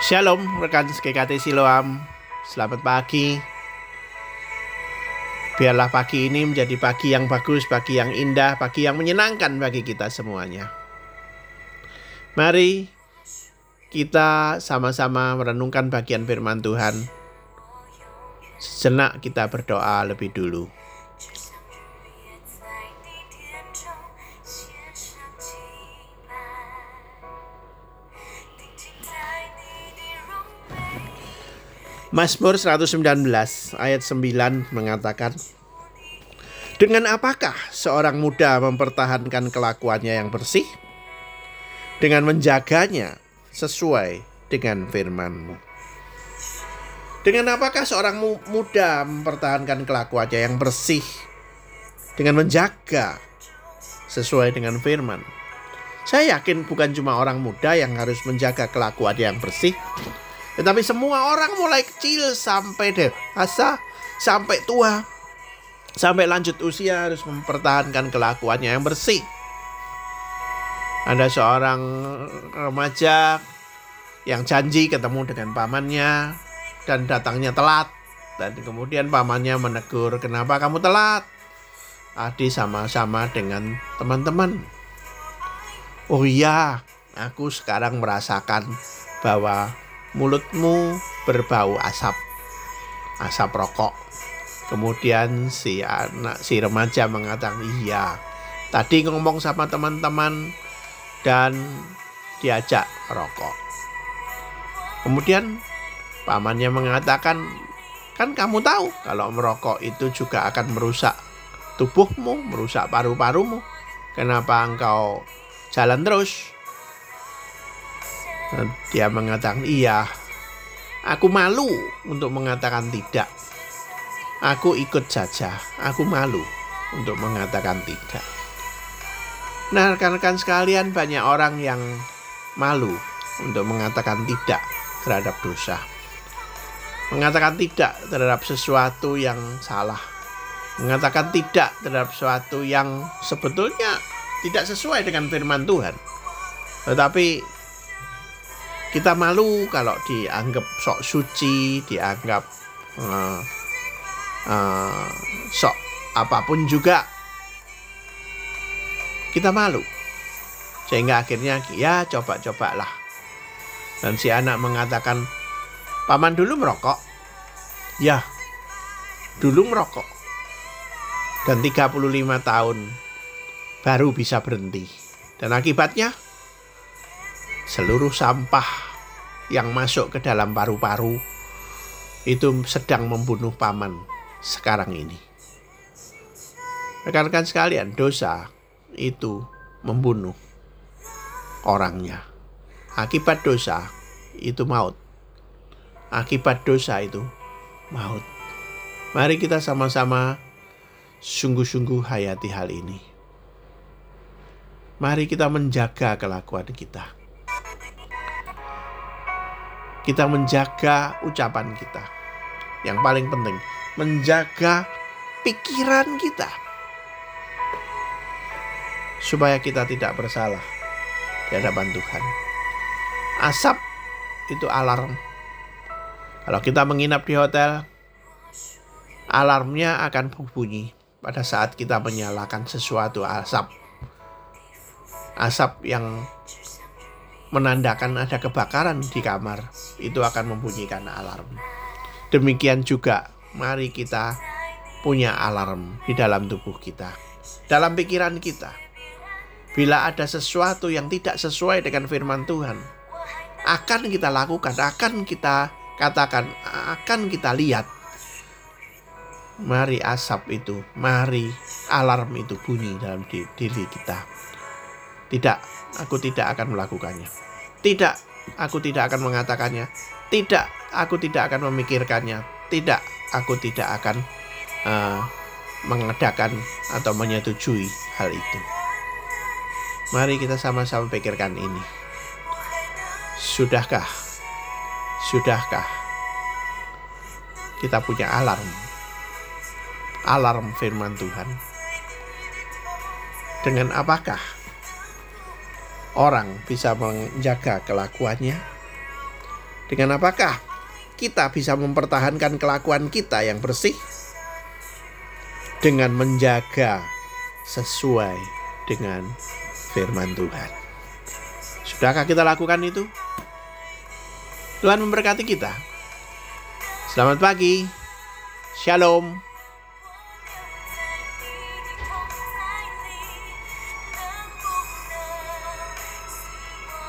Shalom rekan GKT Siloam. Selamat pagi. Biarlah pagi ini menjadi pagi yang bagus, pagi yang indah, pagi yang menyenangkan bagi kita semuanya. Mari kita sama-sama merenungkan bagian firman Tuhan. Sejenak kita berdoa lebih dulu Mazmur 119 ayat 9 mengatakan Dengan apakah seorang muda mempertahankan kelakuannya yang bersih? Dengan menjaganya sesuai dengan firmanmu Dengan apakah seorang muda mempertahankan kelakuannya yang bersih? Dengan menjaga sesuai dengan firman Saya yakin bukan cuma orang muda yang harus menjaga kelakuan yang bersih tetapi semua orang mulai kecil sampai dewasa, sampai tua, sampai lanjut usia harus mempertahankan kelakuannya yang bersih. Ada seorang remaja yang janji ketemu dengan pamannya dan datangnya telat. Dan kemudian pamannya menegur, kenapa kamu telat? Adi sama-sama dengan teman-teman. Oh iya, aku sekarang merasakan bahwa mulutmu berbau asap asap rokok. Kemudian si anak si remaja mengatakan iya tadi ngomong sama teman-teman dan diajak rokok. Kemudian pamannya mengatakan kan kamu tahu kalau merokok itu juga akan merusak tubuhmu merusak paru-parumu. Kenapa engkau jalan terus dia mengatakan iya. Aku malu untuk mengatakan tidak. Aku ikut saja. Aku malu untuk mengatakan tidak. Nah, rekan-rekan sekalian, banyak orang yang malu untuk mengatakan tidak terhadap dosa. Mengatakan tidak terhadap sesuatu yang salah. Mengatakan tidak terhadap sesuatu yang sebetulnya tidak sesuai dengan firman Tuhan. Tetapi kita malu kalau dianggap sok suci, dianggap uh, uh, sok apa pun juga kita malu. Sehingga akhirnya ya coba-cobalah. Dan si anak mengatakan, "Paman dulu merokok." Ya, dulu merokok. Dan 35 tahun baru bisa berhenti. Dan akibatnya seluruh sampah yang masuk ke dalam paru-paru itu sedang membunuh paman sekarang ini. Rekan-rekan sekalian, dosa itu membunuh orangnya. Akibat dosa itu maut. Akibat dosa itu maut. Mari kita sama-sama sungguh-sungguh hayati hal ini. Mari kita menjaga kelakuan kita kita menjaga ucapan kita. Yang paling penting, menjaga pikiran kita. Supaya kita tidak bersalah di hadapan Tuhan. Asap itu alarm. Kalau kita menginap di hotel, alarmnya akan berbunyi pada saat kita menyalakan sesuatu asap. Asap yang menandakan ada kebakaran di kamar, itu akan membunyikan alarm. Demikian juga, mari kita punya alarm di dalam tubuh kita, dalam pikiran kita. Bila ada sesuatu yang tidak sesuai dengan firman Tuhan, akan kita lakukan, akan kita katakan, akan kita lihat. Mari asap itu, mari alarm itu bunyi dalam diri kita. Tidak, aku tidak akan melakukannya. Tidak, aku tidak akan mengatakannya. Tidak, aku tidak akan memikirkannya. Tidak, aku tidak akan uh, mengadakan atau menyetujui hal itu. Mari kita sama-sama pikirkan ini. Sudahkah? Sudahkah kita punya alarm? Alarm firman Tuhan. Dengan apakah orang bisa menjaga kelakuannya Dengan apakah kita bisa mempertahankan kelakuan kita yang bersih? Dengan menjaga sesuai dengan firman Tuhan. Sudahkah kita lakukan itu? Tuhan memberkati kita. Selamat pagi. Shalom.